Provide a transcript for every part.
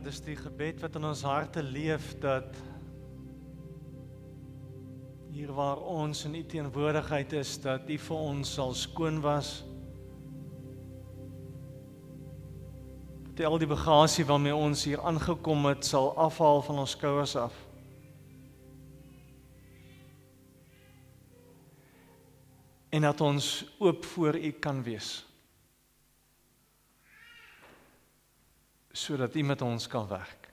Vader, dis die gebed wat in ons harte leef dat hier waar ons in U teenwoordigheid is, dat U vir ons sal skoon was. Dat al die bagasie waarmee ons hier aangekom het, sal afhaal van ons skouers af. En dat ons oop voor U kan wees. Sodat U met ons kan werk.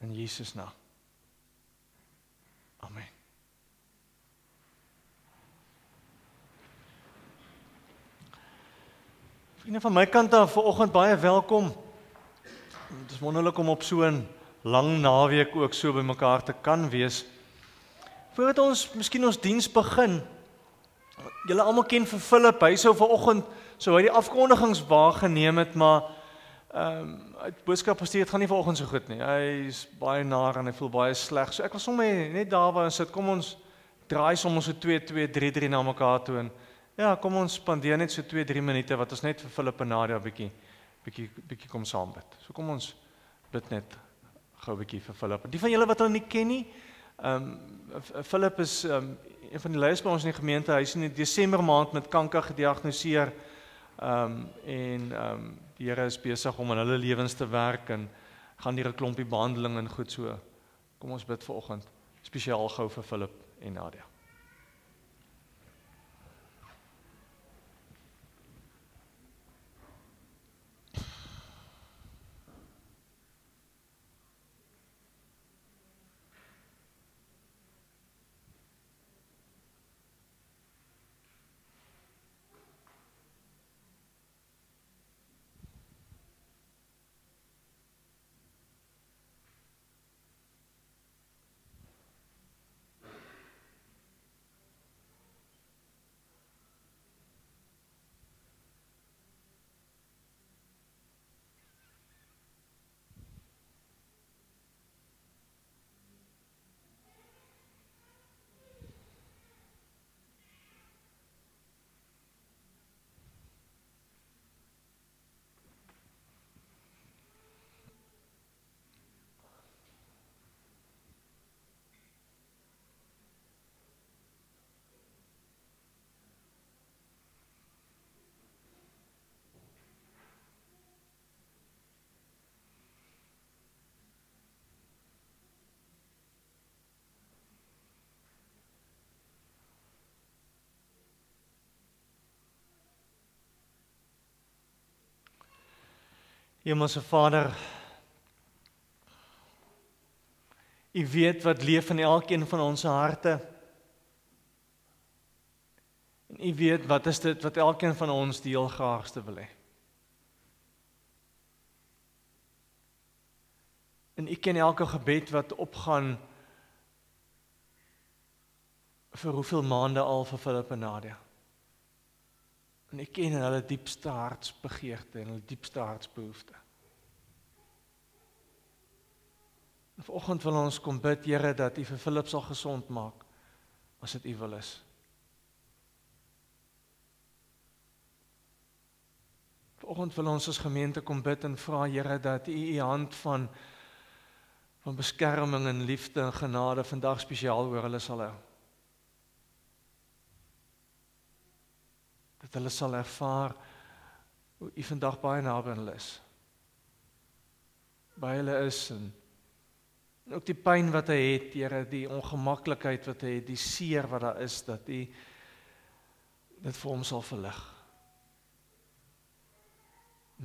In Jesus naam. Amen. Vriende van my kant af vanoggend baie welkom. Dit is wonderlik om op so 'n lang naweek ook so by mekaar te kan wees. Voordat ons miskien ons diens begin, julle almal ken vir Philip, hy sou vanoggend sou hy die afkondigings waargeneem het, maar ehm um, uit boodskap gestuur, dit gaan nie vanoggend so goed nie. Hy's baie naar en hy voel baie sleg. So ek was sommer net daar waar ons sit. Kom ons draai sommer so 2 2 3 3 na mekaar toe en ja, kom ons spandeer net so 2 3 minute wat ons net vir Philip en Nadia bietjie bietjie bietjie kom saam bid. So kom ons bid net gou bietjie vir Philip. Die van julle wat hom nie ken nie, ehm um, Philip is ehm um, een van die leiers by ons in die gemeente. Hy's in Desember maand met kanker gediagnoseer. Ehm um, en ehm um, die Here is besig om in hulle lewens te werk en gaan hier 'n klompie behandeling en goed so. Kom ons bid vir oggend spesiaal gou vir Philip en Nadia. Hemelse Vader, U weet wat leef in elkeen van ons harte. En U weet wat is dit wat elkeen van ons die heel graagste wil hê. En U ken elke gebed wat opgaan vir hoeveel maande al vir Philip en Nadia. En ek ken hulle diepste hartsbegeerte en hulle diepste hartsbehoeftes. Vanoggend wil ons kom bid Here dat U vir Philip sal gesond maak as dit U wil is. Vanoggend wil ons as gemeente kom bid en vra Here dat U U hand van van beskerming en liefde en genade vandag spesiaal oor hulle sal hou. Dat hulle sal ervaar hoe u vandag baie naby aan hulle is. By hulle is en, en ook die pyn wat hy het, Here, die ongemaklikheid wat hy het, die seer wat daar is dat u dit vir hom sal verlig.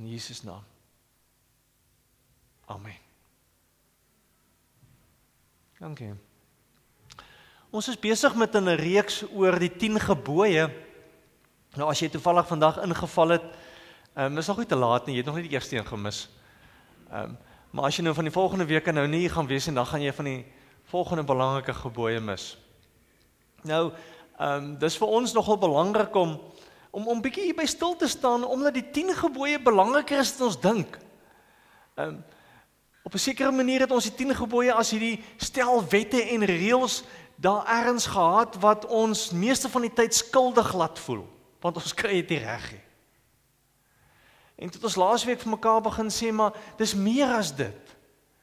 In Jesus naam. Amen. Dankie. Ons is besig met 'n reeks oor die 10 gebooie Nou as jy toevallig vandag ingeval het, um, is nog nie te laat nie, jy het nog nie die eerste een gemis. Ehm um, maar as jy nou van die volgende weke nou nie gaan wees en dan gaan jy van die volgende belangrike gebooie mis. Nou, ehm um, dis vir ons nogal belangrik om om om bietjie hier by stil te staan omdat die 10 gebooie belangriker is as ons dink. Ehm um, op 'n sekere manier het ons die 10 gebooie as hierdie stel wette en reëls daar ergens gehad wat ons meeste van die tyd skuldig laat voel want ons kry dit nie reg nie. En tot ons laasweek vir mekaar begin sê maar dis meer as dit.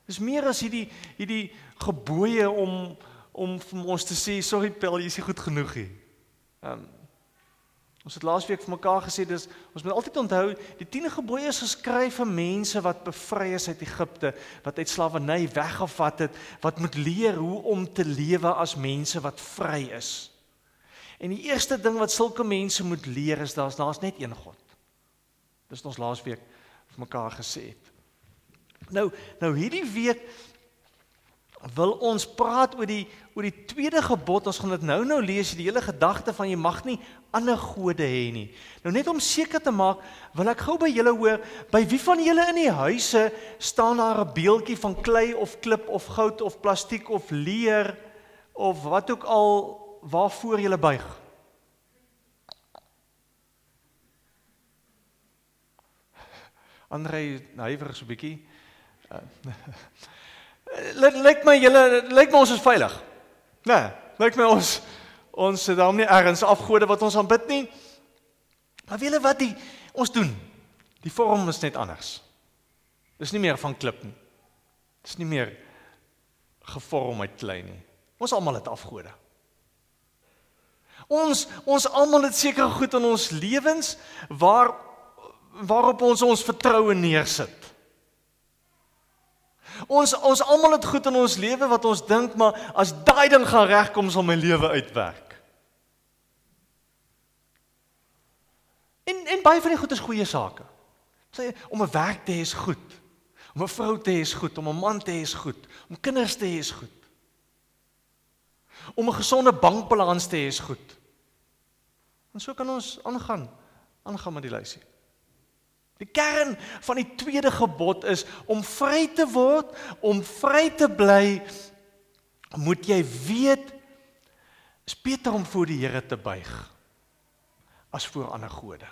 Dis meer as hierdie hierdie gebooie om om vir ons te sê sorry Pel, jy is goed genoeg nie. Ehm um, ons het laasweek vir mekaar gesê dis ons moet altyd onthou die 10 gebooie is geskryf vir mense wat bevry is uit Egipte, wat uit slawerny weggevat het, wat moet leer hoe om te lewe as mense wat vry is. En die eerste ding wat sulke mense moet leer is daar's daar's net een God. Dis ons laasweek vir mekaar gesê het. Nou, nou hierdie week wil ons praat oor die oor die tweede gebod. Ons gaan dit nou-nou lees, die hele gedagte van jy mag nie ander gode hê nie. Nou net om seker te maak, wil ek gou by julle hoor, by wie van julle in die huise staan daar 'n beeldjie van klei of klip of goud of plastiek of leer of wat ook al waarvoor julle buig? Andre huiwer so 'n bietjie. Uh, lyk my julle lyk my ons is veilig. Nee, lyk my ons ons sit daar nie ergens afgode wat ons aanbid nie. Maar wiele wat die ons doen? Die vorm is net anders. Dis nie meer van klip nie. Dis nie meer gevorm uit klei nie. Ons almal het afgode. Ons ons almal het sekere goed in ons lewens waar waarop ons ons vertroue neersit. Ons ons almal het goed in ons lewe wat ons dink maar as daai ding gaan regkom sal my lewe uitwerk. En en baie van die goed is goeie sake. Sê om 'n werk te hê is goed. Om 'n vrou te hê is goed, om 'n man te hê is goed, om kinders te hê is goed. Om 'n gesonde bankbalans te hê is goed. En so kan ons aangaan, aangaan met die lysie. Die kern van die tweede gebod is om vry te word, om vry te bly, moet jy weet is beter om voor die Here te buig as voor ander gode.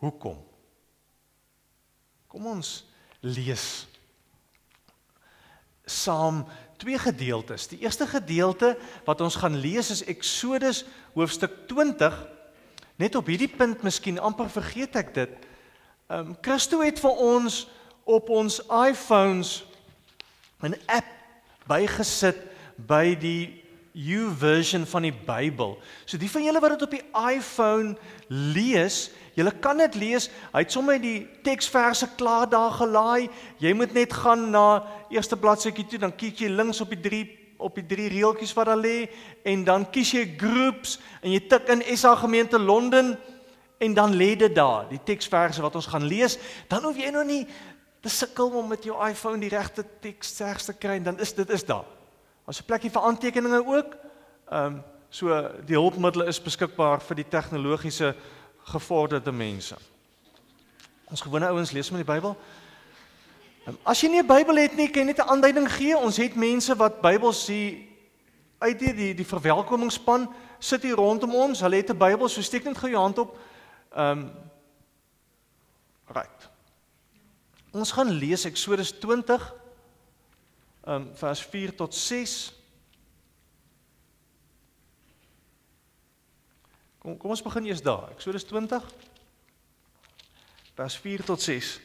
Hoekom? Kom ons lees saam twee gedeeltes. Die eerste gedeelte wat ons gaan lees is Eksodus hoofstuk 20 Net op hierdie punt miskien amper vergeet ek dit. Ehm um, Christo het vir ons op ons iPhones 'n app bygesit by die U version van die Bybel. So die van julle wat dit op die iPhone lees, julle kan dit lees. Hy het sommer die teksverse klaar daar gelaai. Jy moet net gaan na eerste bladsytjie toe, dan kyk jy links op die drie op die drie reeltjies wat daar lê en dan kies jy groups en jy tik in SA gemeente Londen en dan lê dit daar, die teksverse wat ons gaan lees, dan hoef jy nou nie te sukkel om met jou iPhone die regte teks regs te kry en dan is dit is daar. Ons 'n plekkie vir aantekeninge ook. Ehm um, so die hulpmiddels is beskikbaar vir die tegnologiese gevorderde mense. Ons gewone ouens lees met die Bybel. Ehm, as jy nie 'n Bybel het nie, kan jy net 'n aanduiding gee. Ons het mense wat Bybels sien uit die die, die verwelkomingsspan sit hier rondom ons. Hulle het 'n Bybel, so steek net gou jou hand op. Ehm um, Right. Ons gaan lees Eksodus 20 ehm um, vers 4 tot 6. Kom kom ons begin eers daar. Eksodus 20 vers 4 tot 6.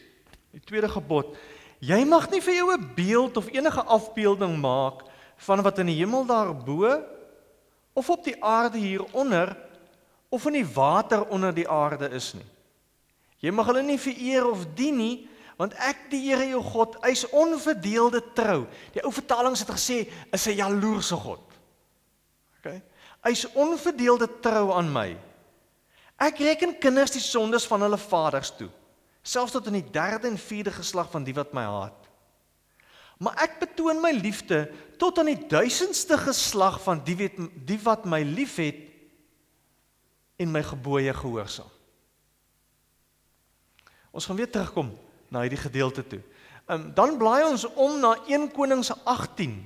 Die tweede gebod Jy mag nie vir jou 'n beeld of enige afbeelding maak van wat in die hemel daarbo of op die aarde hieronder of in die water onder die aarde is nie. Jy mag hulle nie vereer of dien nie, want ek die Here jou God eis onverdeelde trou. Die ou vertalings het gesê is 'n jaloerse God. OK. Eis onverdeelde trou aan my. Ek reken kinders die sondes van hulle vaders toe selfs tot in die derde en vierde geslag van die wat my haat. Maar ek betoon my liefde tot aan die duisendste geslag van die wat die wat my liefhet en my gebooie gehoorsaam. Ons gaan weer terugkom na hierdie gedeelte toe. Um, dan blaai ons om na 1 Konings 18.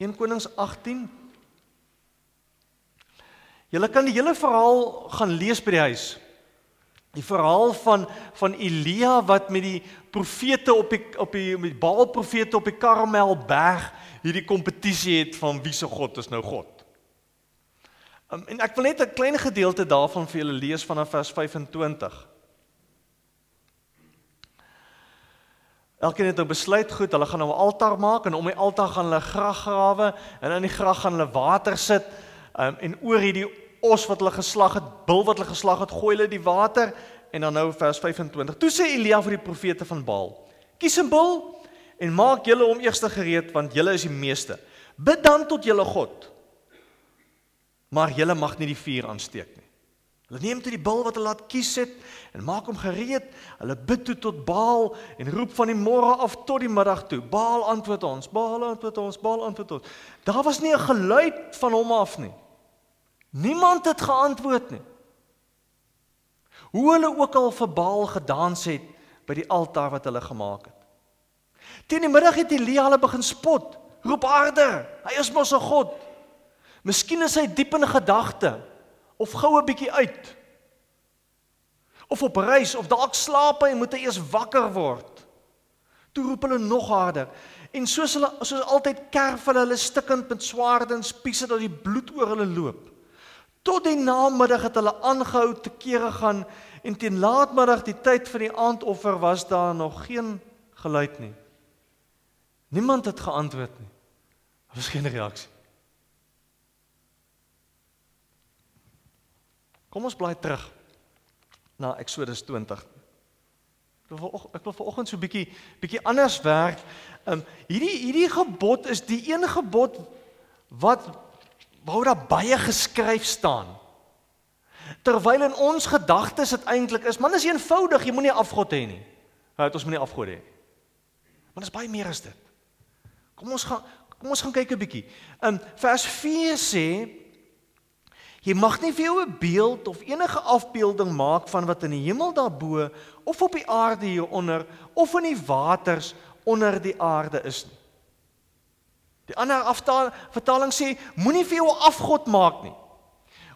1 Konings 18. Julle kan die hele verhaal gaan lees by die huis. Die verhaal van van Elia wat met die profete op die op die met Baal profete op die Karmelberg hierdie kompetisie het van wie se God is nou God. Um, en ek wil net 'n klein gedeelte daarvan vir julle lees vanaf vers 25. Elkeen het nou besluit goed, hulle gaan nou 'n altaar maak en om die altaar gaan hulle grag grawe en in die grag gaan hulle water sit um, en oor hierdie os wat hulle geslag het, bil wat hulle geslag het, gooi hulle die water en dan nou vers 25. Toe sê Elia vir die profete van Baal: "Kies 'n bil en maak julle hom eers gereed want julle is die meeste. Bid dan tot julle God. Maar julle mag nie die vuur aansteek nie." Hulle neem toe die bil wat hulle laat kies het en maak hom gereed. Hulle bid toe tot Baal en roep van die môre af tot die middag toe. Baal antwoord ons, Baal antwoord ons, Baal antwoord ons. Daar was nie 'n geluid van hom af nie. Niemand het geantwoord nie. Hoe hulle ook al vir Baal gedans het by die altaar wat hulle gemaak het. Teen die middag het Elia hulle begin spot. Roep harder. Hy is mos 'n god. Miskien is hy diep in gedagte of gou 'n bietjie uit. Of op reis of dalk slaap hy en moet hy eers wakker word. Toe roep hulle nog harder en soos hulle soos altyd kerf hulle hulle stikkend met swaarde en spiese dat die bloed oor hulle loop. Tot die namiddag het hulle aangehou te kere gaan en teen laatmiddag die tyd vir die aandoffer was daar nog geen geluid nie. Niemand het geantwoord nie. Daar was geen reaksie. Kom ons bly terug na Eksodus 20. Ek wil ek wil vanoggend so 'n bietjie bietjie anders werk. Um hierdie hierdie gebod is die een gebod wat waar daar baie geskryf staan. Terwyl in ons gedagtes dit eintlik is, man is eenvoudig, jy moenie afgod hê nie. Hy het ons moenie afgod hê. Maar dit is baie meer as dit. Kom ons gaan kom ons gaan kyk 'n bietjie. Um vers 4 sê Jy mag nie vir jou 'n beeld of enige afbeelding maak van wat in die hemel daarbo of op die aarde hieronder of in die waters onder die aarde is nie. Die ander aftaling vertaling sê moenie vir jou 'n afgod maak nie.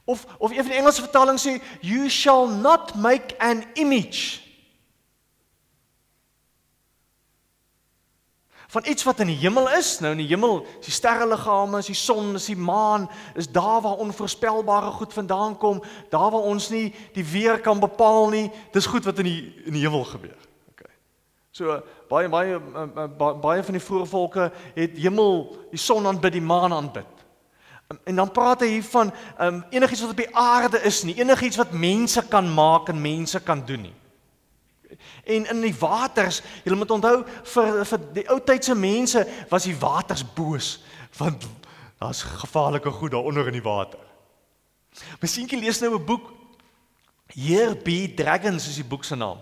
Of of een van die Engelse vertalings sê you shall not make an image van iets wat in die hemel is. Nou in die hemel, is die sterreliggame, is die son, is die maan, is daar waar onvoorspelbare goed vandaan kom, daar waar ons nie die weer kan bepaal nie. Dis goed wat in die in die hemel gebeur. Okay. So baie baie baie van die vroeë volke het hemel, die son aanbid, die maan aanbid. En dan praat hy hier van um, enigiets wat op die aarde is nie, enigiets wat mense kan maak en mense kan doen nie. En in die waters, jy moet onthou vir vir die ou tydse mense was die waters boos want daar's gevaarlike goed daaronder in die water. Miskienkie lees nou 'n boek Here be Dragons is die boek se naam.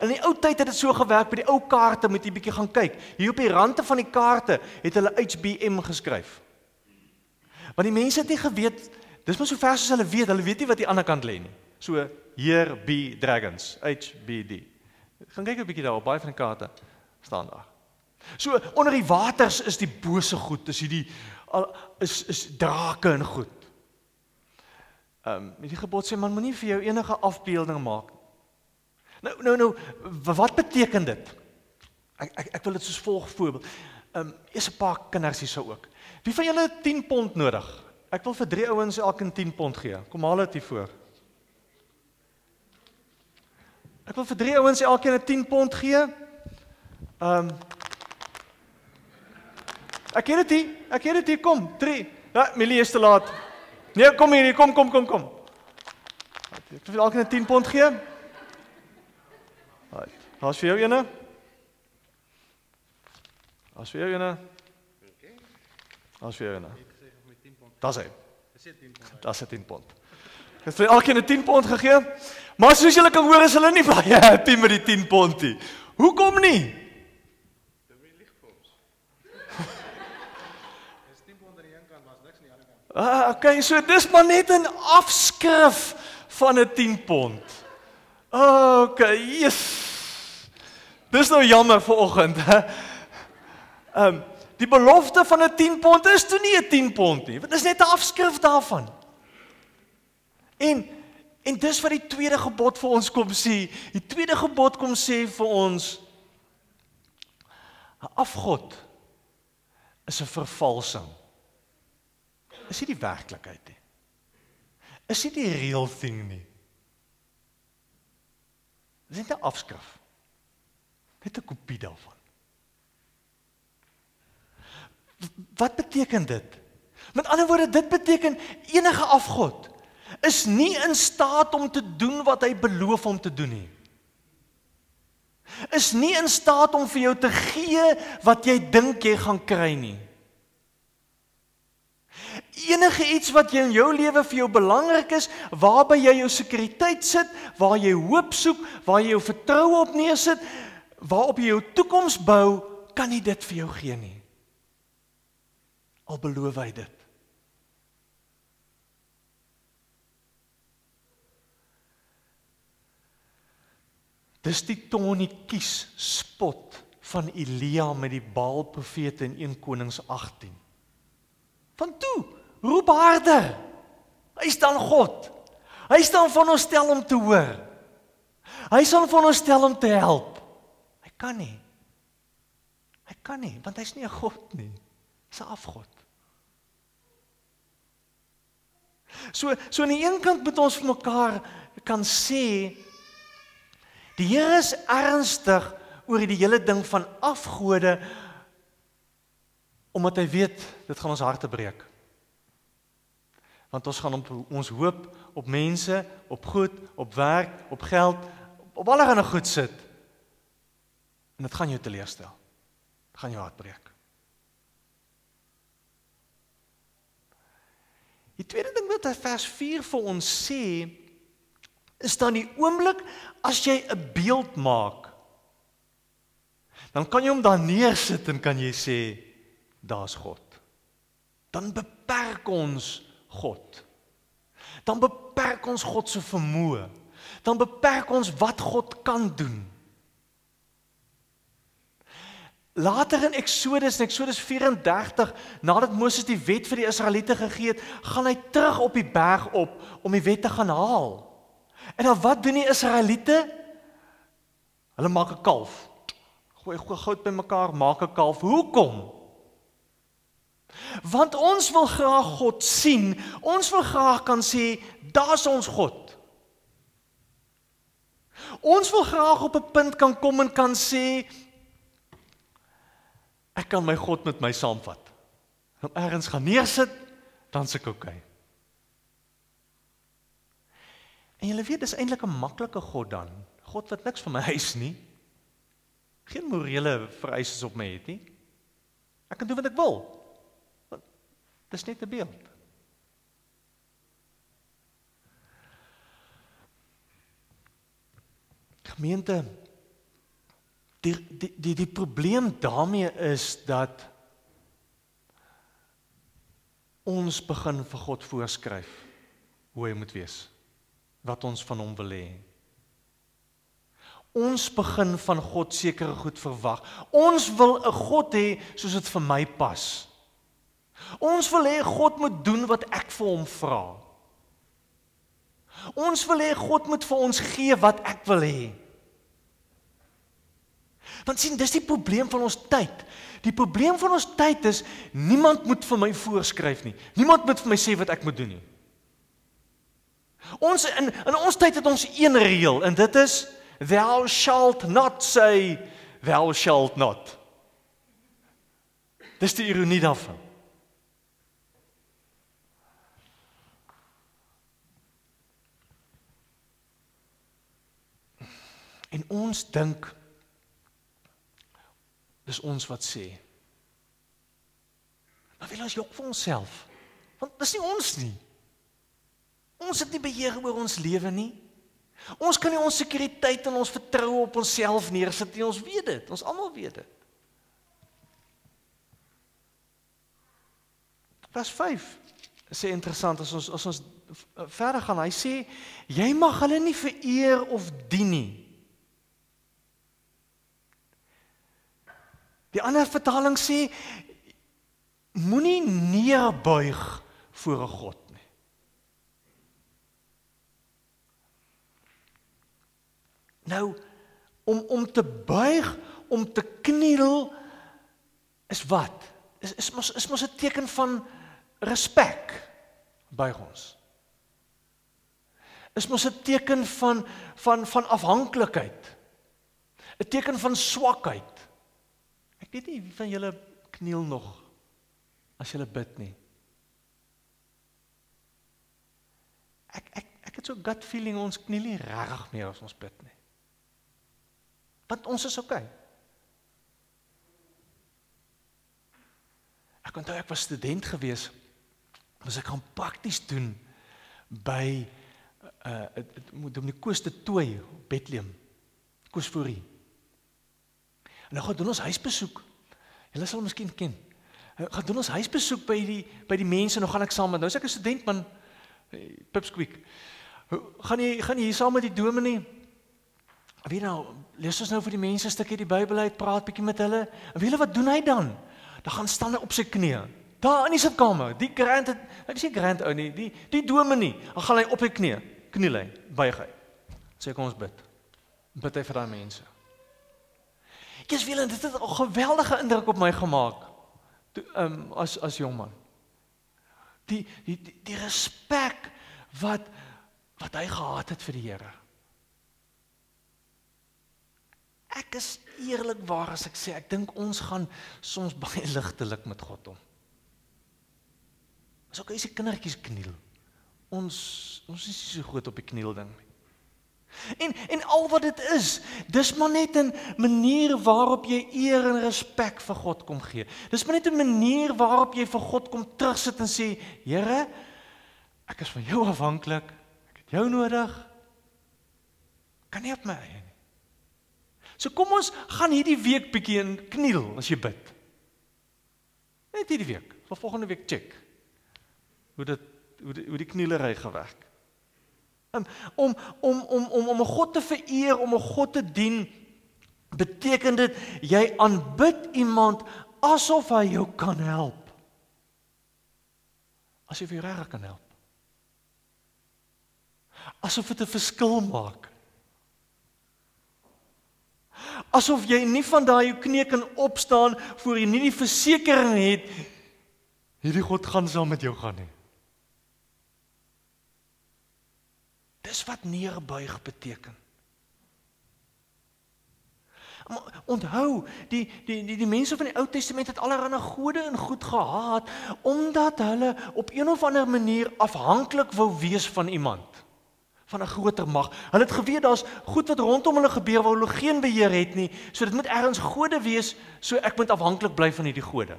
In die ou tyd het dit so gewerk by die ou kaarte moet jy bietjie gaan kyk. Hier op die rande van die kaarte het hulle HBM geskryf. Want die mense het nie geweet dis maar so ver as hulle weet, hulle weet nie wat die ander kant lê nie. So Here be Dragons, HBD. Gaan kyk 'n bietjie daar op baie van die kaarte staan daar. So onder die waters is die bose goed, is hierdie is is drake en goed. Ehm um, die gebod sê man moenie vir jou enige afbeelding maak. Nou nou nou wat beteken dit? Ek ek ek wil dit soos volg voorbeeld. Ehm um, eers 'n paar kinders hier sou ook. Wie van julle 10 pond nodig? Ek wil vir drie ouens elkeen 10 pond gee. Kom haal dit hier voor. Ek wil vir drie ouens elkeen 'n 10 pond gee. Ehm um, Ek ken dit hier. Ek ken dit hier. Kom, 3. Ja, Milie is te laat. Nee, kom hier, kom, kom, kom, kom. Ek wil elkeen 'n 10 pond gee. Right. Daar's vir jou eene. Daar's vir jou eene. Daar's vir jou eene. Daar's hy. Dis 10 pond. Daar's 10 pond. Ek het elkeen 'n 10 pond gegee. Maar soos julle kan hoor is hulle nie baie happy met die 10 pond nie. Hoekom nie? Ah, okay, so dis maar net 'n afskrif van 'n 10 pond. Okay, yes. Dis nou jammer vir oggend, hè. Ehm um, die belofte van 'n 10 pond is toe nie 'n 10 pond nie. Dit is net 'n afskrif daarvan. En en dis wat die tweede gebod vir ons kom sê. Die tweede gebod kom sê vir ons 'n afgod is 'n vervalsing. Is nie die werklikheid nie. is nie die real thing nie. Dis net 'n afskrif. Net 'n kopie daarvan. Wat beteken dit? Met ander woorde, dit beteken enige afgod is nie in staat om te doen wat hy beloof om te doen nie. Is nie in staat om vir jou te gee wat jy dink jy gaan kry nie. Enige iets wat jy in jou lewe vir jou belangrik is, waarby jy jou sekuriteit sit, waar jy hoop soek, waar jy jou vertroue op neersit, waarop jy jou toekoms bou, kan nie dit vir jou gee nie. Al beloof hy dit. Dis die Tony kies spot van Elia met die Baal profete in 1 Konings 18. Van toe, roep harder. Hy staan God. Hy staan van ons stel om te hoor. Hy staan van ons stel om te help. Hy kan nie. Hy kan nie want hy's nie 'n God nie. Hy's 'n afgod. So so aan die een kant moet ons vir mekaar kan sê Die Here is ernstig oor die hele ding van afgode omdat hy weet dit gaan ons harte breek. Want ons gaan op ons hoop op mense, op goed, op werk, op geld, op allerlei goed sit. En dit gaan jou teleurstel. Dit gaan jou hart breek. Die tweede ding wat vers 4 vir ons sê, is dan die oomblik as jy 'n beeld maak. Dan kan jy hom daar neersit en kan jy sê daar's God. Dan beperk ons God. Dan beperk ons God se vermoë. Dan beperk ons wat God kan doen. Later in Eksodus, in Eksodus 34, nadat Moses die wet vir die Israeliete gegee het, gaan hy terug op die berg op om die wet te gaan haal. En dan wat doen die Israeliete? Hulle maak 'n kalf. Gooi goud bymekaar, maak 'n kalf. Hoekom? Want ons wil graag God sien. Ons wil graag kan sê, daar's ons God. Ons wil graag op 'n punt kan kom en kan sê ek kan my God met my saamvat. Om ergens gaan neersit, dan se ek oukei. Okay. En jy weet dis eintlik 'n maklike God dan. God wat niks van my huis nie. Geen morele vereistes op my het nie. Ek kan doen wat ek wil. Want dis net 'n beeld. Gemeente die die die die probleem daarmee is dat ons begin vir God voorskryf hoe hy moet wees wat ons van hom wil hê. Ons begin van God sekere goed verwag. Ons wil 'n God hê soos dit vir my pas. Ons wil hê God moet doen wat ek vir hom vra. Ons wil hê God moet vir ons gee wat ek wil hê. Want sien, dis die probleem van ons tyd. Die probleem van ons tyd is niemand moet vir my voorskryf nie. Niemand moet vir my sê wat ek moet doen nie. Ons in in ons tyd het ons een reël en dit is thou shalt not say thou shalt not. Dis die ironie daarvan. En ons dink dis ons wat sê. Maar wil ons jok vir onsself? Want dis nie ons nie. Ons het nie beheer oor ons lewe nie. Ons kan nie ons sekuriteit en ons vertroue op onsself neersit nie. Ons weet dit. Ons almal weet dit. Vers 5 sê interessant as ons as ons verder gaan. Hy sê jy mag hulle nie vereer of dien nie. Die ander vertaling sê moenie neerbuig voor 'n God Nou om om te buig, om te kniel is wat? Is is mos is mos 'n teken van respek buig ons. is mos 'n teken van van van afhanklikheid. 'n Teken van swakheid. Ek weet nie wie van julle kniel nog as julle bid nie. Ek ek ek het so gut feeling ons kniel nie regtig meer as ons bid nie. Want ons is. Okay. Ek onthou ek was student gewees. Was ek gaan prakties doen by uh dit moet om die koste toe Bethlehem. Koosvoorie. En nou gaan doen ons huisbesoek. Julle sal miskien ken. Gaan doen ons huisbesoek by die by die mense. Nou gaan ek saam met nou is ek 'n student man Pipsqueak. Gaan jy gaan jy hier saam met die dominee? Wie nou, lees ons nou vir die mense 'n stukkie die Bybel uit, praat bietjie met hulle. En weet julle wat doen hy dan? Dan gaan staan hy op sy knieë. Daar in die sitkamer. Die grant het, ek sê grant ou nie, die die dominee. Dan gaan hy op sy knieë, kniel hy, buig hy. Sê kom ons bid. Bid hy vir daai mense. Ek is wil dit het 'n geweldige indruk op my gemaak. Ehm um, as as jong man die die die, die respek wat wat hy gehad het vir die Here. Ek is eerlikwaar as ek sê ek dink ons gaan soms baie ligtelik met God om. As ook as die kindertjies kniel. Ons ons is nie so groot op die kniel ding nie. En en al wat dit is, dis maar net 'n manier waarop jy eer en respek vir God kom gee. Dis maar net 'n manier waarop jy vir God kom terugsit en sê, Here, ek is van jou afhanklik. Ek het jou nodig. Kan nie op my eie nie. So kom ons gaan hierdie week bietjie in kniel as jy bid. Net hierdie week. Vir volgende week check. Hoe dit hoe die, hoe die knielery gewerk. Um, om om om om om 'n God te vereer, om 'n God te dien, beteken dit jy aanbid iemand asof hy jou kan help. As jy reg kan help. Asof dit 'n verskil maak. Asof jy nie van daai jou knie kan opstaan voor jy nie die versekering het hierdie God gaan saam met jou gaan nie. Dis wat neerbuig beteken. Maar onthou, die die die die mense van die Ou Testament het allerlei gode en goed gehaat omdat hulle op een of ander manier afhanklik wou wees van iemand van 'n groter mag. Hulle het geweet daar's goed wat rondom hulle gebeur waar hulle geen beheer het nie, so dit moet ergens gode wees, so ek moet afhanklik bly van hierdie gode.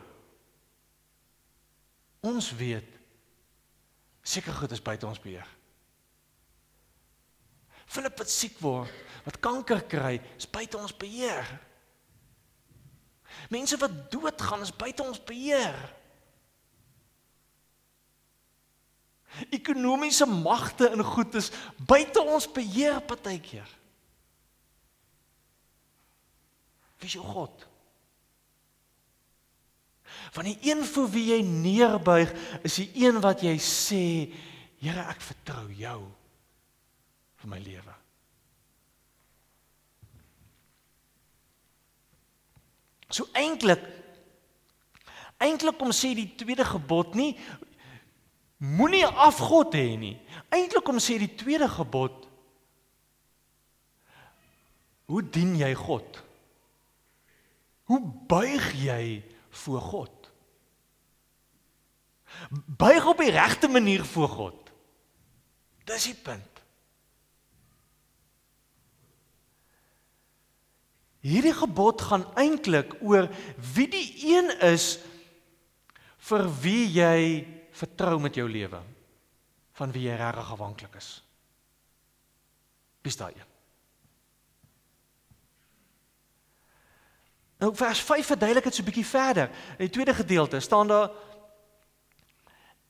Ons weet seker goed is buite ons beheer. Philip wat siek word, wat kanker kry, is buite ons beheer. Mense wat doodgaan is buite ons beheer. Ekonomiese magte en goed is buite ons beheer partykeer. Wie is jou God? Van die een vir wie jy neerbuig, is die een wat jy sê, Here, ek vertrou jou vir my lewe. So eintlik eintlik kom sê die tweede gebod nie moenie afgod hê nie. Eintlik kom sê die tweede gebod hoe dien jy God? Hoe buig jy voor God? Buig op die regte manier voor God. Dis die punt. Hierdie gebod gaan eintlik oor wie die een is vir wie jy vertrou met jou lewe van wie jy regtig afhanklik is. Wie is daai? Nou vers 5 verduidelik dit so 'n bietjie verder. In die tweede gedeelte staan daar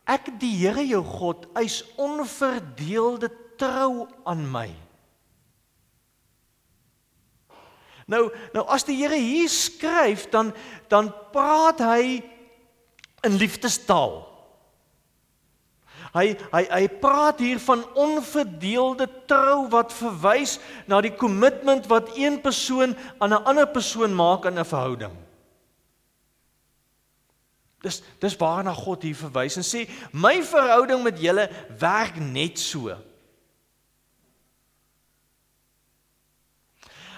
Ek die Here jou God eis onverdeelde trou aan my. Nou nou as die Here hier skryf dan dan praat hy in liefdestaal. Hy hy hy praat hier van onverdeelde trou wat verwys na die kommitment wat een persoon aan 'n ander persoon maak in 'n verhouding. Dis dis waarna God hier verwys en sê my verhouding met julle werk net so.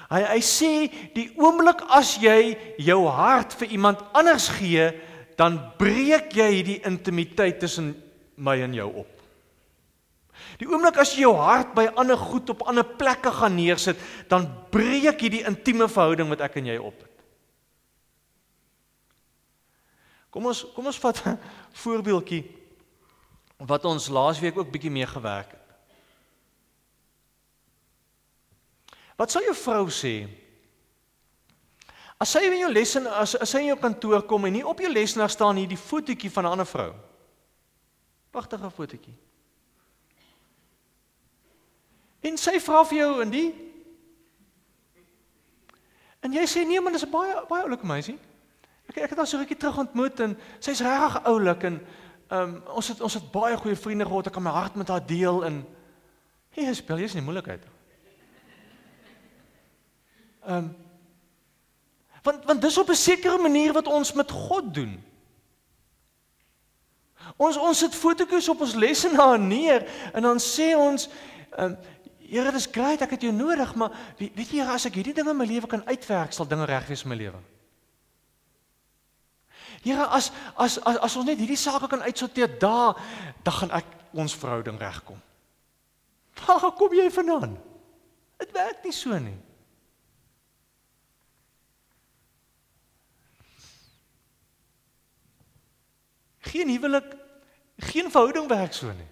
Hy hy sê die oomblik as jy jou hart vir iemand anders gee, dan breek jy hierdie intimiteit tussen my en jou op. Die oomblik as jy jou hart by ander goed op ander plekke gaan neersit, dan breek jy die intieme verhouding wat ek en jy op het. Kom ons kom ons vat 'n voorbeeldjie wat ons laasweek ook bietjie mee gewerk het. Wat sal jou vrou sê? As sy in jou lesenaar as, as sy in jou kantoor kom en nie op jou lesenaar staan hier die fotootjie van 'n ander vrou. Pragtige fotootjie. En sy vra vir jou in die En jy sê nee man, dis 'n baie baie oulike meisie. Ek ek het haar so rukkie terug ontmoet en sy's regtig oulik en ehm um, ons het ons het baie goeie vriende gehad. Ek kan my hart met haar deel en hey, speel jy's nie moeilikheid. Ehm um, want want dis op 'n sekere manier wat ons met God doen. Ons ons sit fotootjies op ons lesenaar neer en dan sê ons um, Here, dit is great, ek het jou nodig, maar weet jy, as ek hierdie dinge in my lewe kan uitwerk, sal dinge reg wees in my lewe. Here, as as as as ons net hierdie sake kan uitsorteer daar, dan gaan ek ons verhouding regkom. Waar kom jy vandaan? Dit werk nie so nie. Geen huwelik, geen verhouding werk so nie.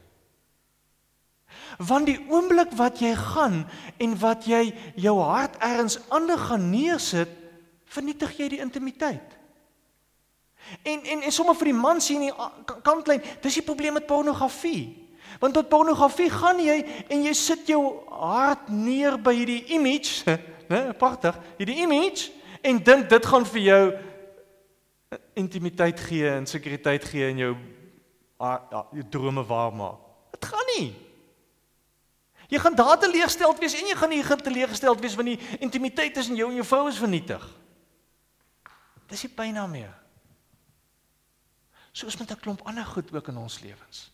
Want die oomblik wat jy gaan en wat jy jou hart ergens ander gaan neersit, vernietig jy die intimiteit. En en en sommer vir die man sien die kantlyn, dis die probleem met pornografie. Want tot pornografie gaan jy en jy sit jou hart neer by hierdie image, né, pragtig, hierdie image en dink dit gaan vir jou intimiteit gee en sekuriteit gee in jou jou drome waar maak. Dit gaan nie. Jy gaan daar teleurgesteld wees en jy gaan hier teleurgesteld wees want die intimiteit tussen jou en jou vrou is vernietig. Dis die pyn daarmee. Soos met 'n klomp ander goed ook in ons lewens.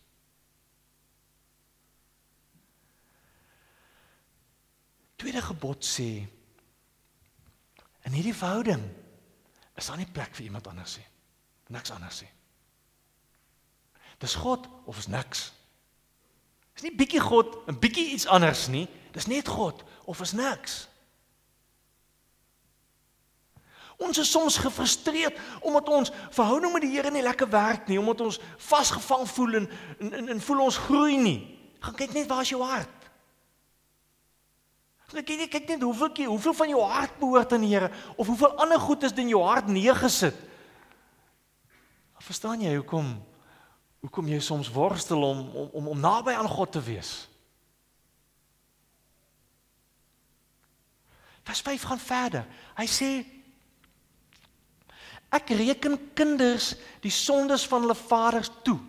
Tweede gebod sê in hierdie verhouding is daar nie plek vir iemand anders nie. Niks anders nie. Dis God of is niks. Dis nie bietjie God en bietjie iets anders nie. Dis net God of is niks. Ons is soms gefrustreerd omdat ons verhouding met die Here nie lekker werk nie, omdat ons vasgevang voel en en en voel ons groei nie. Gaan kyk net waar is jou hart? Kyk net kyk net hoeveel hoeveel van jou hart behoort aan die Here of hoeveel ander goed is in jou hart neergesit. Verstaan jy hoekom hoekom jy soms worstel om om om, om naby aan God te wees? Vers 5 gaan verder. Hy sê Ek reken kinders die sondes van hulle vaders toe,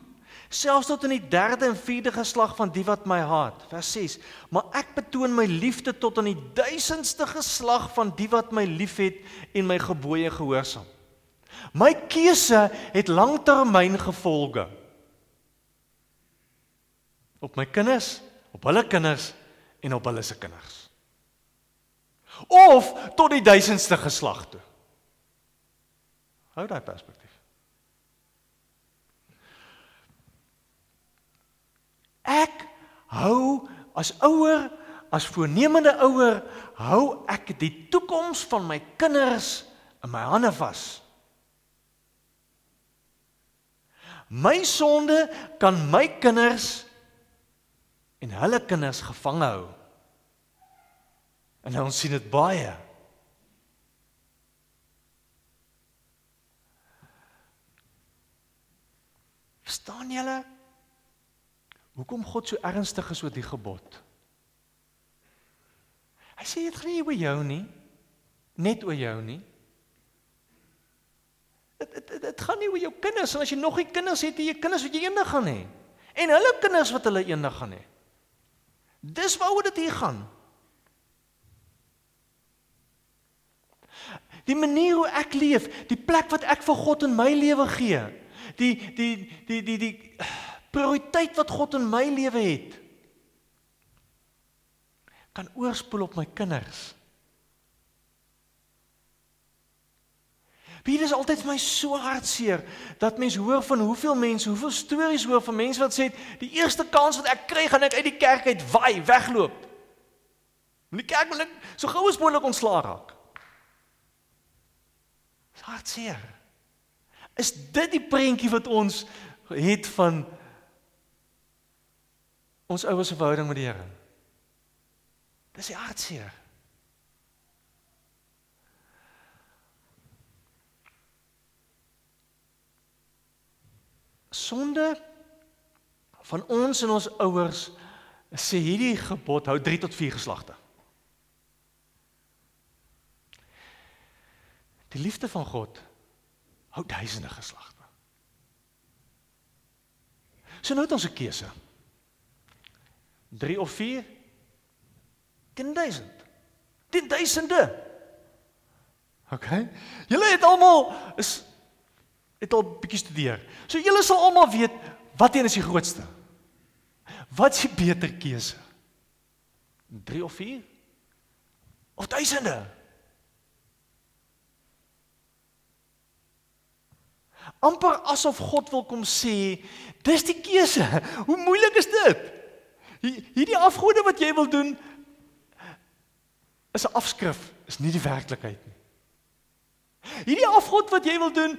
selfs tot in die derde en vierde geslag van die wat my haat. Vers 6. Maar ek betoon my liefde tot aan die duisendste geslag van die wat my liefhet en my gebooie gehoorsaam. My keuse het langtermyn gevolge op my kinders, op hulle kinders en op hulle se kinders. Of tot die duisendste geslag toe. Hou daai perspektief. Ek hou as ouer, as voornemende ouer, hou ek die toekoms van my kinders in my hande vas. My sonde kan my kinders en hulle kinders gevange hou. En ons sien dit baie. Verstaan julle? Hoekom God so ernstig is oor die gebod? Hy sê dit gaan nie oor jou nie. Net oor jou nie. Dit dit dit gaan nie oor jou kinders en as jy nog nie kinders het, jy kinders wat jy eendag gaan hê. En hulle kinders wat hulle eendag gaan hê. Dis waaroor dit hier gaan. Die manier hoe ek leef, die plek wat ek vir God in my lewe gee, die die die die die prioriteit wat God in my lewe het kan oorspoel op my kinders. Wie is altyd vir my so hartseer dat mense hoor van hoeveel mense, hoeveel stories hoor van mense wat sê die eerste kans wat ek kry gaan ek uit die kerk uit waai, wegloop. In die kerk wil ek so gou as moontlik ontslaa raak. Dis hartseer. Is dit die prentjie wat ons het van ons ouers se verhouding met die Here? Dis die hartseer. Sonde van ons en ons ouers sê hierdie gebod hou 3 tot 4 geslagte. Die liefde van God hou duisende geslagte. So nou het ons 'n keuse. 3 of 4 teen duisend. Teen duisende. OK. Julle het almal is het al bietjie studeer. So julle sal almal weet wat een is die grootste. Wat is die beter keuse? 3 of 4? Of duisende? amper asof God wil kom sê, dis die keuse. Hoe moeilik is dit? Hierdie afgode wat jy wil doen is 'n afskrif, is nie die werklikheid nie. Hierdie afgod wat jy wil doen,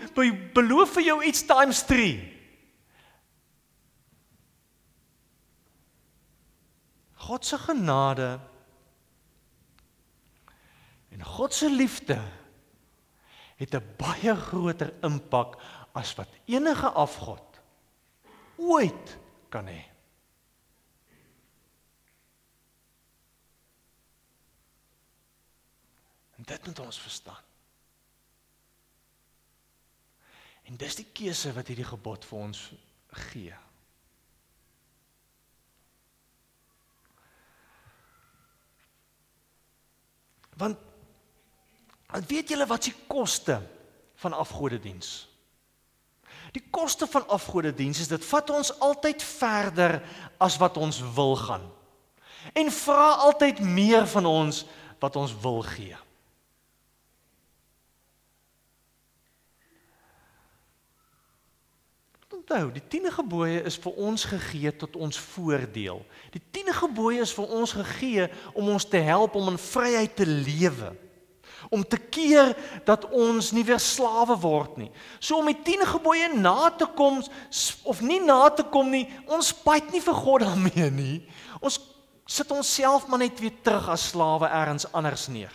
beloof vir jou iets times 3. God se genade en God se liefde het 'n baie groter impak as wat enige afgod ooit kan hê. En dit moet ons verstaan. En dis die keuse wat hierdie gebod vir ons gee. Want want weet julle wat se koste van afgodediens? Die koste van afgodediens is dit vat ons altyd verder as wat ons wil gaan. En vra altyd meer van ons wat ons wil gee. Onthou, die 10 gebooie is vir ons gegee tot ons voordeel. Die 10 gebooie is vir ons gegee om ons te help om in vryheid te lewe. Om te keer dat ons nie weer slawe word nie. So om die 10 gebooie na te kom of nie na te kom nie, ons byt nie vir God daarmee nie. Ons sit onsself maar net weer terug as slawe ergens anders neer.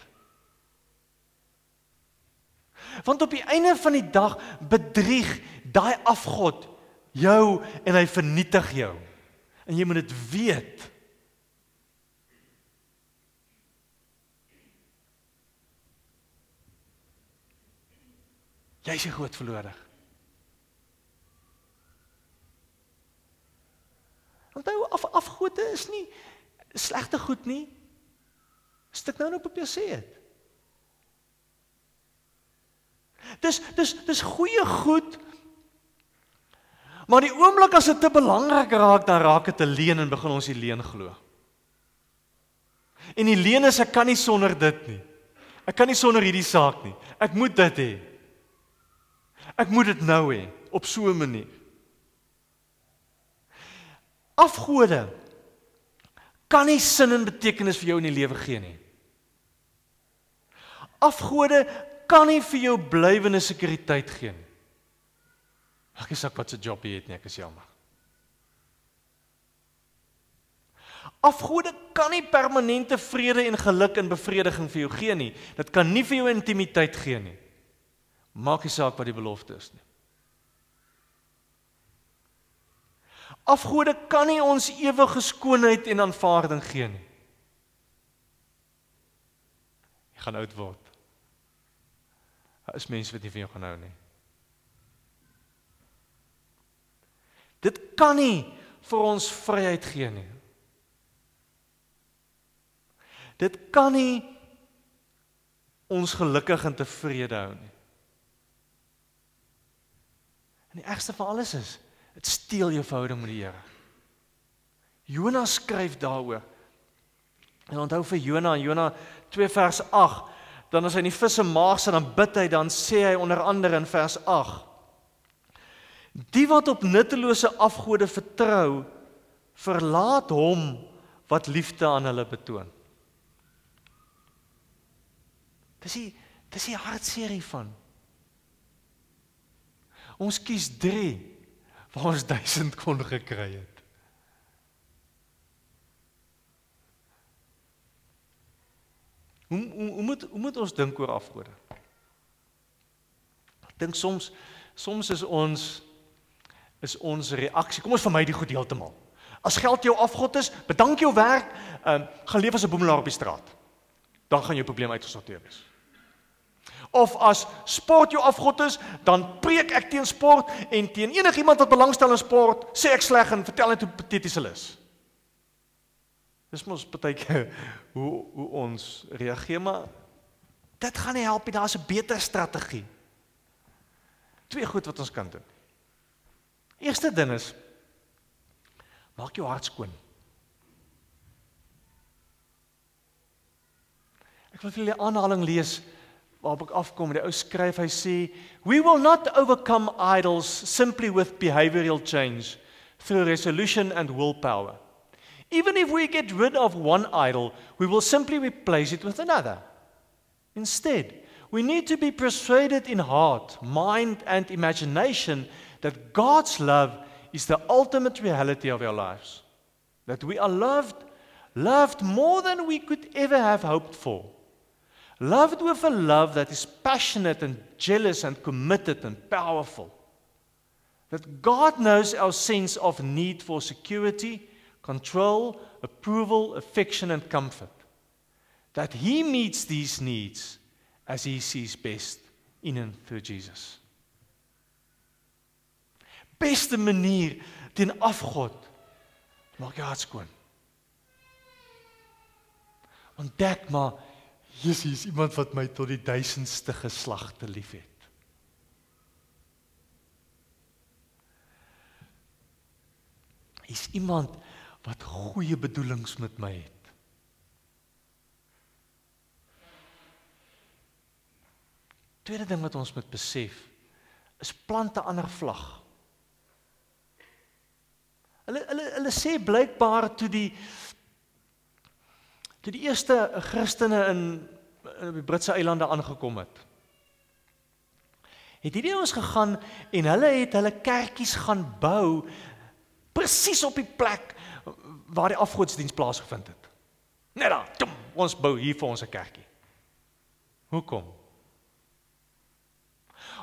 Want op die einde van die dag bedrieg daai afgod jou en hy vernietig jou. En jy moet dit weet. Jy's 'n groot verlorer. Onthou af afgode is nie slegte goed nie. Stuk nou nou op jou sê dit. Dis dis dis goeie goed Maar die oomblik as dit te belangrik raak, dan raak dit 'n leuen en begin ons die leuen glo. En die leuen is ek kan nie sonder dit nie. Ek kan nie sonder hierdie saak nie. Ek moet dit hê. Ek moet dit nou hê op so 'n manier. Afgode kan nie sin en betekenis vir jou in die lewe gee nie. Afgode kan nie vir jou blywende sekuriteit gee nie. Ek is ek wat se job jy het nie, ek is jammer. Afgode kan nie permanente vrede en geluk en bevrediging vir jou gee nie. Dit kan nie vir jou intimiteit gee nie. Maak nie saak wat die belofte is nie. Afgode kan nie ons ewige skoonheid en aanvaarding gee nie. Jy gaan oud word. Daar is mense wat nie van jou gaan hou nie. Dit kan nie vir ons vryheid gee nie. Dit kan nie ons gelukkig en tevrede hou nie. En die ergste van alles is, dit steel jou verhouding met die Here. Jonas skryf daaroor. En onthou vir Jona, Jona 2 vers 8, dan as hy in die vis se maag sit dan bid hy dan sê hy onder andere in vers 8 Die wat op nuttelose afgode vertrou verlaat hom wat liefde aan hulle betoon. Dis die dis die hartseer hiervan. Ons kies 3 waar ons 1000 kon gekry het. Hoe hoe, hoe moet hoe moet ons dink oor afgode? Ek dink soms soms is ons is ons reaksie. Kom ons vermy die goed heeltemal. As geld jou afgod is, bedank jou werk, ehm uh, gaan leef as 'n boemelaar op die straat. Dan gaan jou probleem uitgesorteer wees. Of as sport jou afgod is, dan preek ek teen sport en teen enigiemand wat belangstel in sport, sê ek sleg en vertel net hoe pateties hulle is. Dis mos baie keer hoe hoe ons reageer, maar dit gaan nie help nie. Daar's 'n beter strategie. Twee goed wat ons kan doen. Eerste ding is maak jou hart skoon. Ek wil vir julle 'n aanhaling lees waarop ek afkom. Die ou skryf, hy sê, "We will not overcome idols simply with behavioral change through resolution and willpower. Even if we get rid of one idol, we will simply replace it with another. Instead, we need to be persuaded in heart, mind and imagination that God's love is the ultimate reality of our lives. That we are loved, loved more than we could ever have hoped for. Loved with a love that is passionate and jealous and committed and powerful. That God knows our sense of need for security, control, approval, affection, and comfort. That He meets these needs as He sees best in and through Jesus. Beste manier teen afgod maak jou hart skoon. Ontdek maar Jesus iemand wat my tot die duisendste geslagte liefhet. Is iemand wat goeie bedoelings met my het. Tweede ding wat ons moet besef is plante ander vlag. Hulle hulle hulle sê blykbaar toe die toe die eerste Christene in in die Britse eilande aangekom het. Het hierdie ouens gegaan en hulle het hulle kerkies gaan bou presies op die plek waar die afgodsdiens plaasgevind het. Net daar, tom, ons bou hier vir ons 'n kerkie. Hoekom?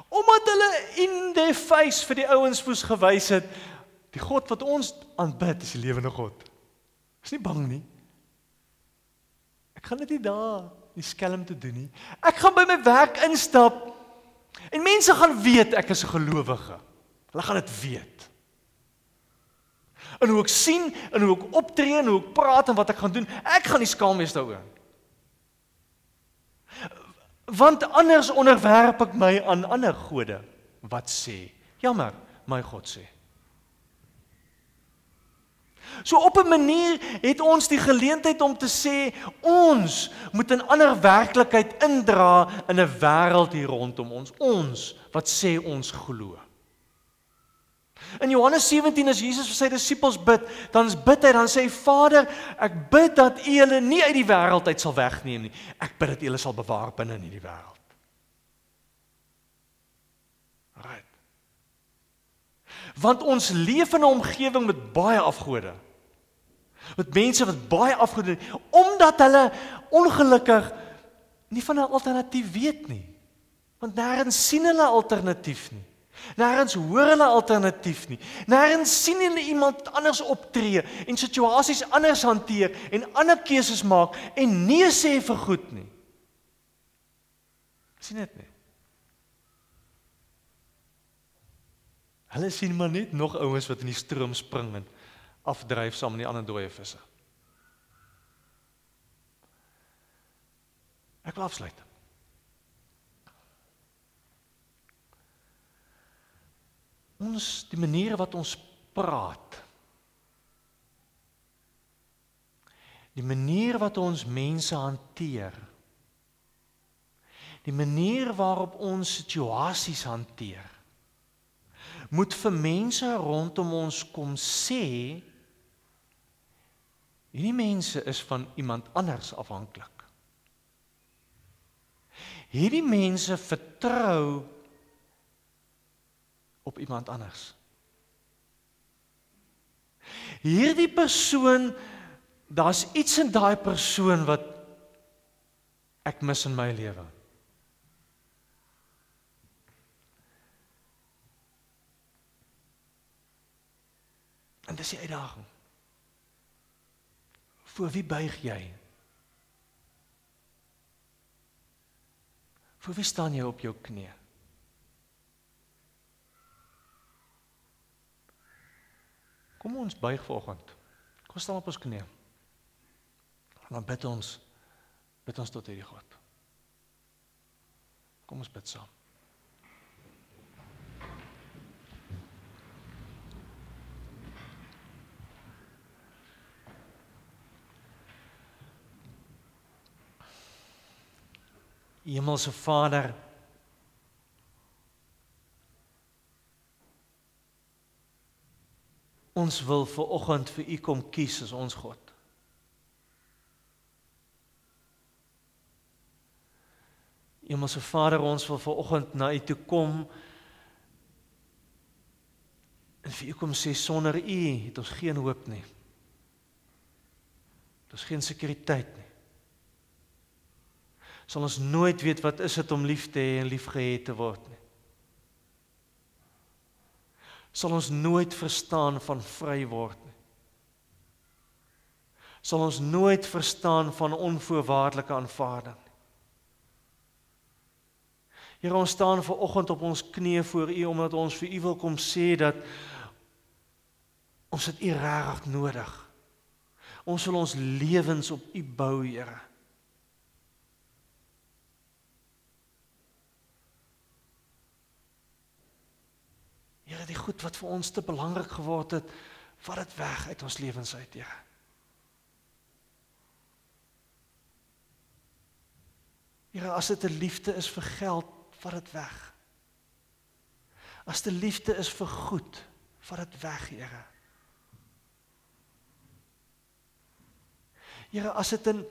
Omdat hulle in die face vir die ouens moes gewys het die God wat ons aanbid is die lewende God. Is nie bang nie. Ek gaan dit nie daar die skelm te doen nie. Ek gaan by my werk instap en mense gaan weet ek is 'n gelowige. Hulle gaan dit weet en hoe ek sien en hoe ek optree en hoe ek praat en wat ek gaan doen, ek gaan nie skaam wees daaroor. Want anders onderwerp ek my aan ander gode wat sê. Jammer, my God sê. So op 'n manier het ons die geleentheid om te sê ons moet 'n ander werklikheid indra in 'n wêreld hier rondom ons. Ons wat sê ons glo. In Johannes 17 as Jesus vir sy disippels bid, dan bid hy dan sê hy Vader, ek bid dat U hulle nie uit die wêreld uit sal wegneem nie. Ek bid dat U hulle sal bewaar binne in hierdie wêreld. Right. Want ons leef in 'n omgewing met baie afgode. Met mense wat baie afgode omdat hulle ongelukkig nie van 'n alternatief weet nie. Want nêrens sien hulle alternatief nie. Nêrens hoor hulle alternatief nie. Nêrens sien hulle iemand anders optree en situasies anders hanteer en ander keuses maak en nee sê vir goed nie. sien dit nie. Hulle sien maar net nog ouens wat in die stroom spring en afdryf saam met die ander dooie visse. Ek wil afsluit. ons die maniere wat ons praat die manier wat ons mense hanteer Die manier waarop ons situasies hanteer moet vir mense rondom ons kom sê hierdie mense is van iemand anders afhanklik. Hierdie mense vertrou op iemand anders. Hierdie persoon daar's iets in daai persoon wat ek mis in my lewe. En dis die uitdaging. Voor wie buig jy? Voor wie staan jy op jou knie? Kom ons buig vanoggend. Kom staan op ons knie. En dan bid ons bid ons tot hierdie God. Kom ons bid saam. Hemelse Vader. Ons wil ver oggend vir U kom kies as ons God. Hemelse Vader, ons wil ver oggend na U toe kom en vir U kom sê sonder U het ons geen hoop nie. Is geen sekuriteit nie sal ons nooit weet wat is dit om lief te hê en liefgehet te word nie. Sal ons nooit verstaan van vry word nie. Sal ons nooit verstaan van onvoorwaardelike aanvaarding nie. Here ons staan ver oggend op ons knieë voor U omdat ons vir U wil kom sê dat ons dit U regtig nodig. Ons wil ons lewens op U bou, Here. Here, die goed wat vir ons te belangrik geword het, vat dit weg uit ons lewens uit, Here. Here, as dit 'n liefde is vir geld, vat dit weg. As dit liefde is vir goed, vat dit weg, Here. Here, as dit 'n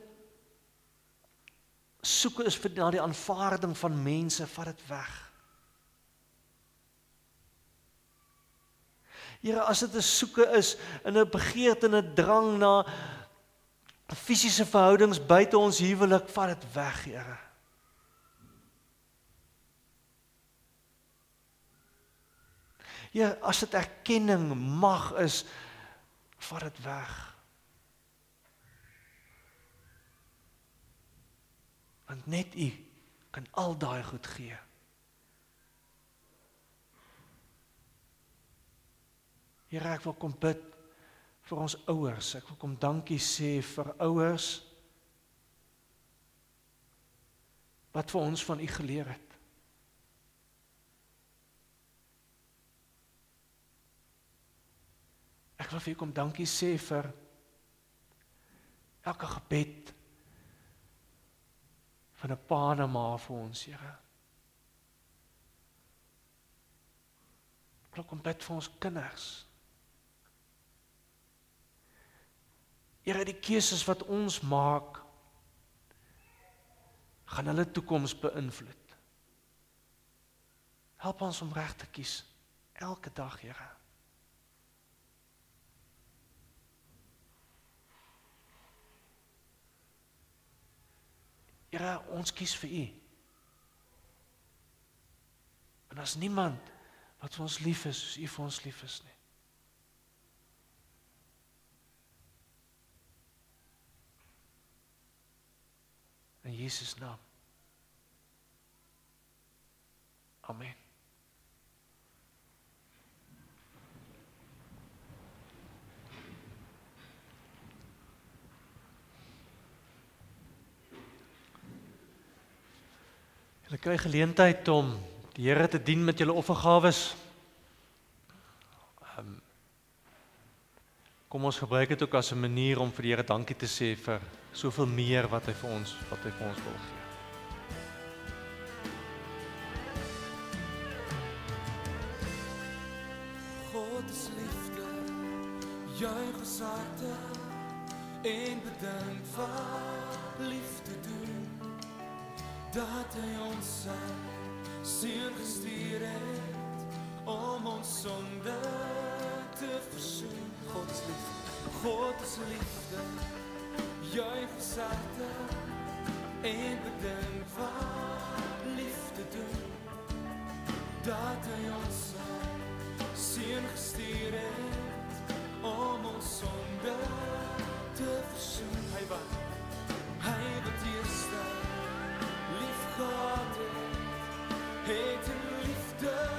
soeke is vir na die aanvaarding van mense, vat dit weg. Here, as dit 'n soeke is in 'n begeerte en 'n drang na fisiese verhoudings buite ons huwelik, vat dit weg, Here. Ja, as dit erkenning mag is, vat dit weg. Want net U kan al daai goed gee. Here, ek wil kom bid vir ons ouers. Ek wil kom dankie sê vir ouers wat vir ons van U geleer het. Ek wil vir U kom dankie sê vir elke gebed van 'n pa en 'n ma vir ons, Here. Ek wil kom bid vir ons kinders. Here, die keuses wat ons maak gaan hulle toekoms beïnvloed. Help ons om reg te kies elke dag, Here. Here, ons kies vir U. En as niemand wat vir ons lief is, soos U vir ons lief is nie. In Jesus naam. Amen. Julle kry geleentheid om die Here te dien met julle offergawes. Kom ons gebruik dit ook as 'n manier om vir die Here dankie te sê vir soveel meer wat hy vir ons wat hy vir ons wil gee. God is liefde, juig ons harte en bedank vir liefde doen dat hy ons sy seun gestuur het om ons sonde te versoen. God is liefde God is liefde. Ons harte en bedink wat liefde doen. Dat hy ons seun gestuur het om ons sonde te versoen. Hy wat hy wat eerste lief gehad het het in liefde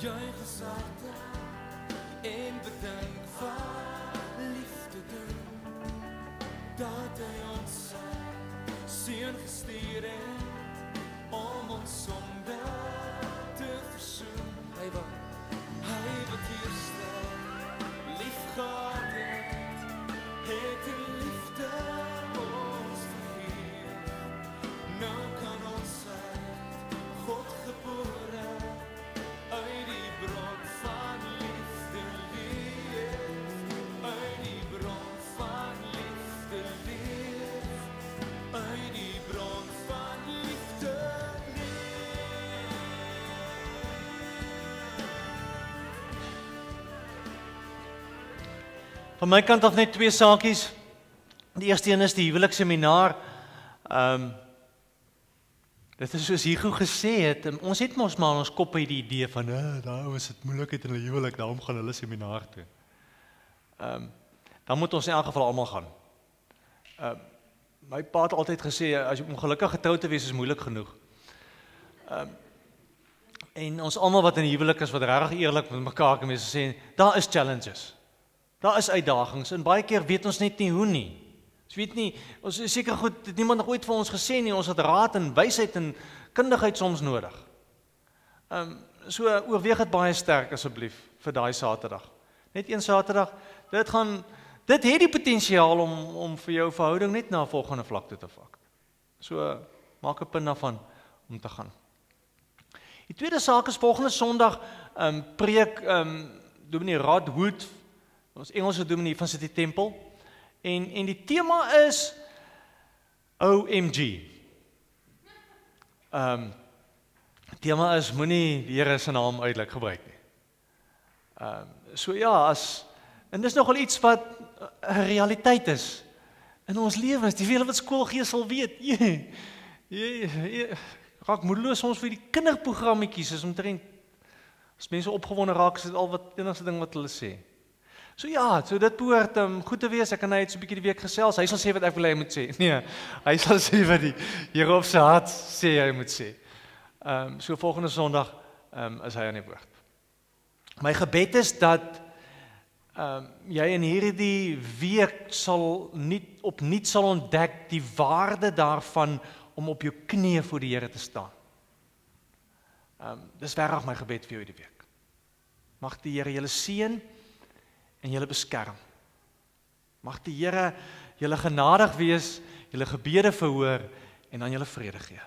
Juig ons harte en bedink wat liefde doen. Dat hy ons sy seun gestuur het om ons sonde te versoen. Hy wat hy wat eerste Van my kant af net twee saakies. Die eerste een is die huweliksseminaar. Ehm um, Dit is soos Hugo gesê het, um, ons het mos maar in ons kop hierdie idee van, "Ag, daar is dit moeilikheid in hulle huwelik, daarom gaan hulle seminaar toe." Ehm um, dan moet ons in elk geval almal gaan. Ehm uh, my pa het altyd gesê as jy ongelukkig getroud te wees is moeilik genoeg. Ehm um, en ons almal wat in die huwelik is wat regtig eerlik met mekaar kan wees sê, daar is challenges. Daar is uitdagings en baie keer weet ons net nie hoe nie. Ons weet nie, ons is seker goed, het niemand nog ooit vir ons gesê nie, ons het raad en wysheid en kundigheid soms nodig. Ehm um, so oorweeg dit baie sterk asseblief vir daai Saterdag. Net een Saterdag, dit gaan dit het die potensiaal om om vir jou verhouding net na 'n volgende vlak toe te vat. So maak 'n punt daarvan om te gaan. Die tweede saak is volgende Sondag ehm um, preek ehm um, Dominee Rod Wood, ons Engelse dominee van City Temple. En en die tema is OMG. Ehm um, tema is moenie die Here se naam uitelik gebruik nie. Ehm um, so ja, as en dis nogal iets wat 'n realiteit is in ons lewens. Die vele wat skoolgees sal weet. Jy, jy, raak moedeloos soms vir die kinderprogrammetjies is omtrent as mense opgewonde raak, is dit al wat enigste ding wat hulle sê. So ja, so dit behoort um, goed te wees. Ek kan net so 'n bietjie die week gesels. Hy sal sê wat ek wil hy moet sê. Nee, hy sal sê wat die Here op sy hart sê hy moet sê. Ehm um, so volgende Sondag ehm um, is hy aan die woord. My gebed is dat ehm um, jy in hierdie week sal nie opnuut sal ontdek die waarde daarvan om op jou knieë voor die Here te staan. Ehm um, dis regtig my gebed vir jou hierdie week. Mag die Here julle seën en julle beskerm. Mag die Here julle genadig wees, julle gebede verhoor en aan julle vrede gee.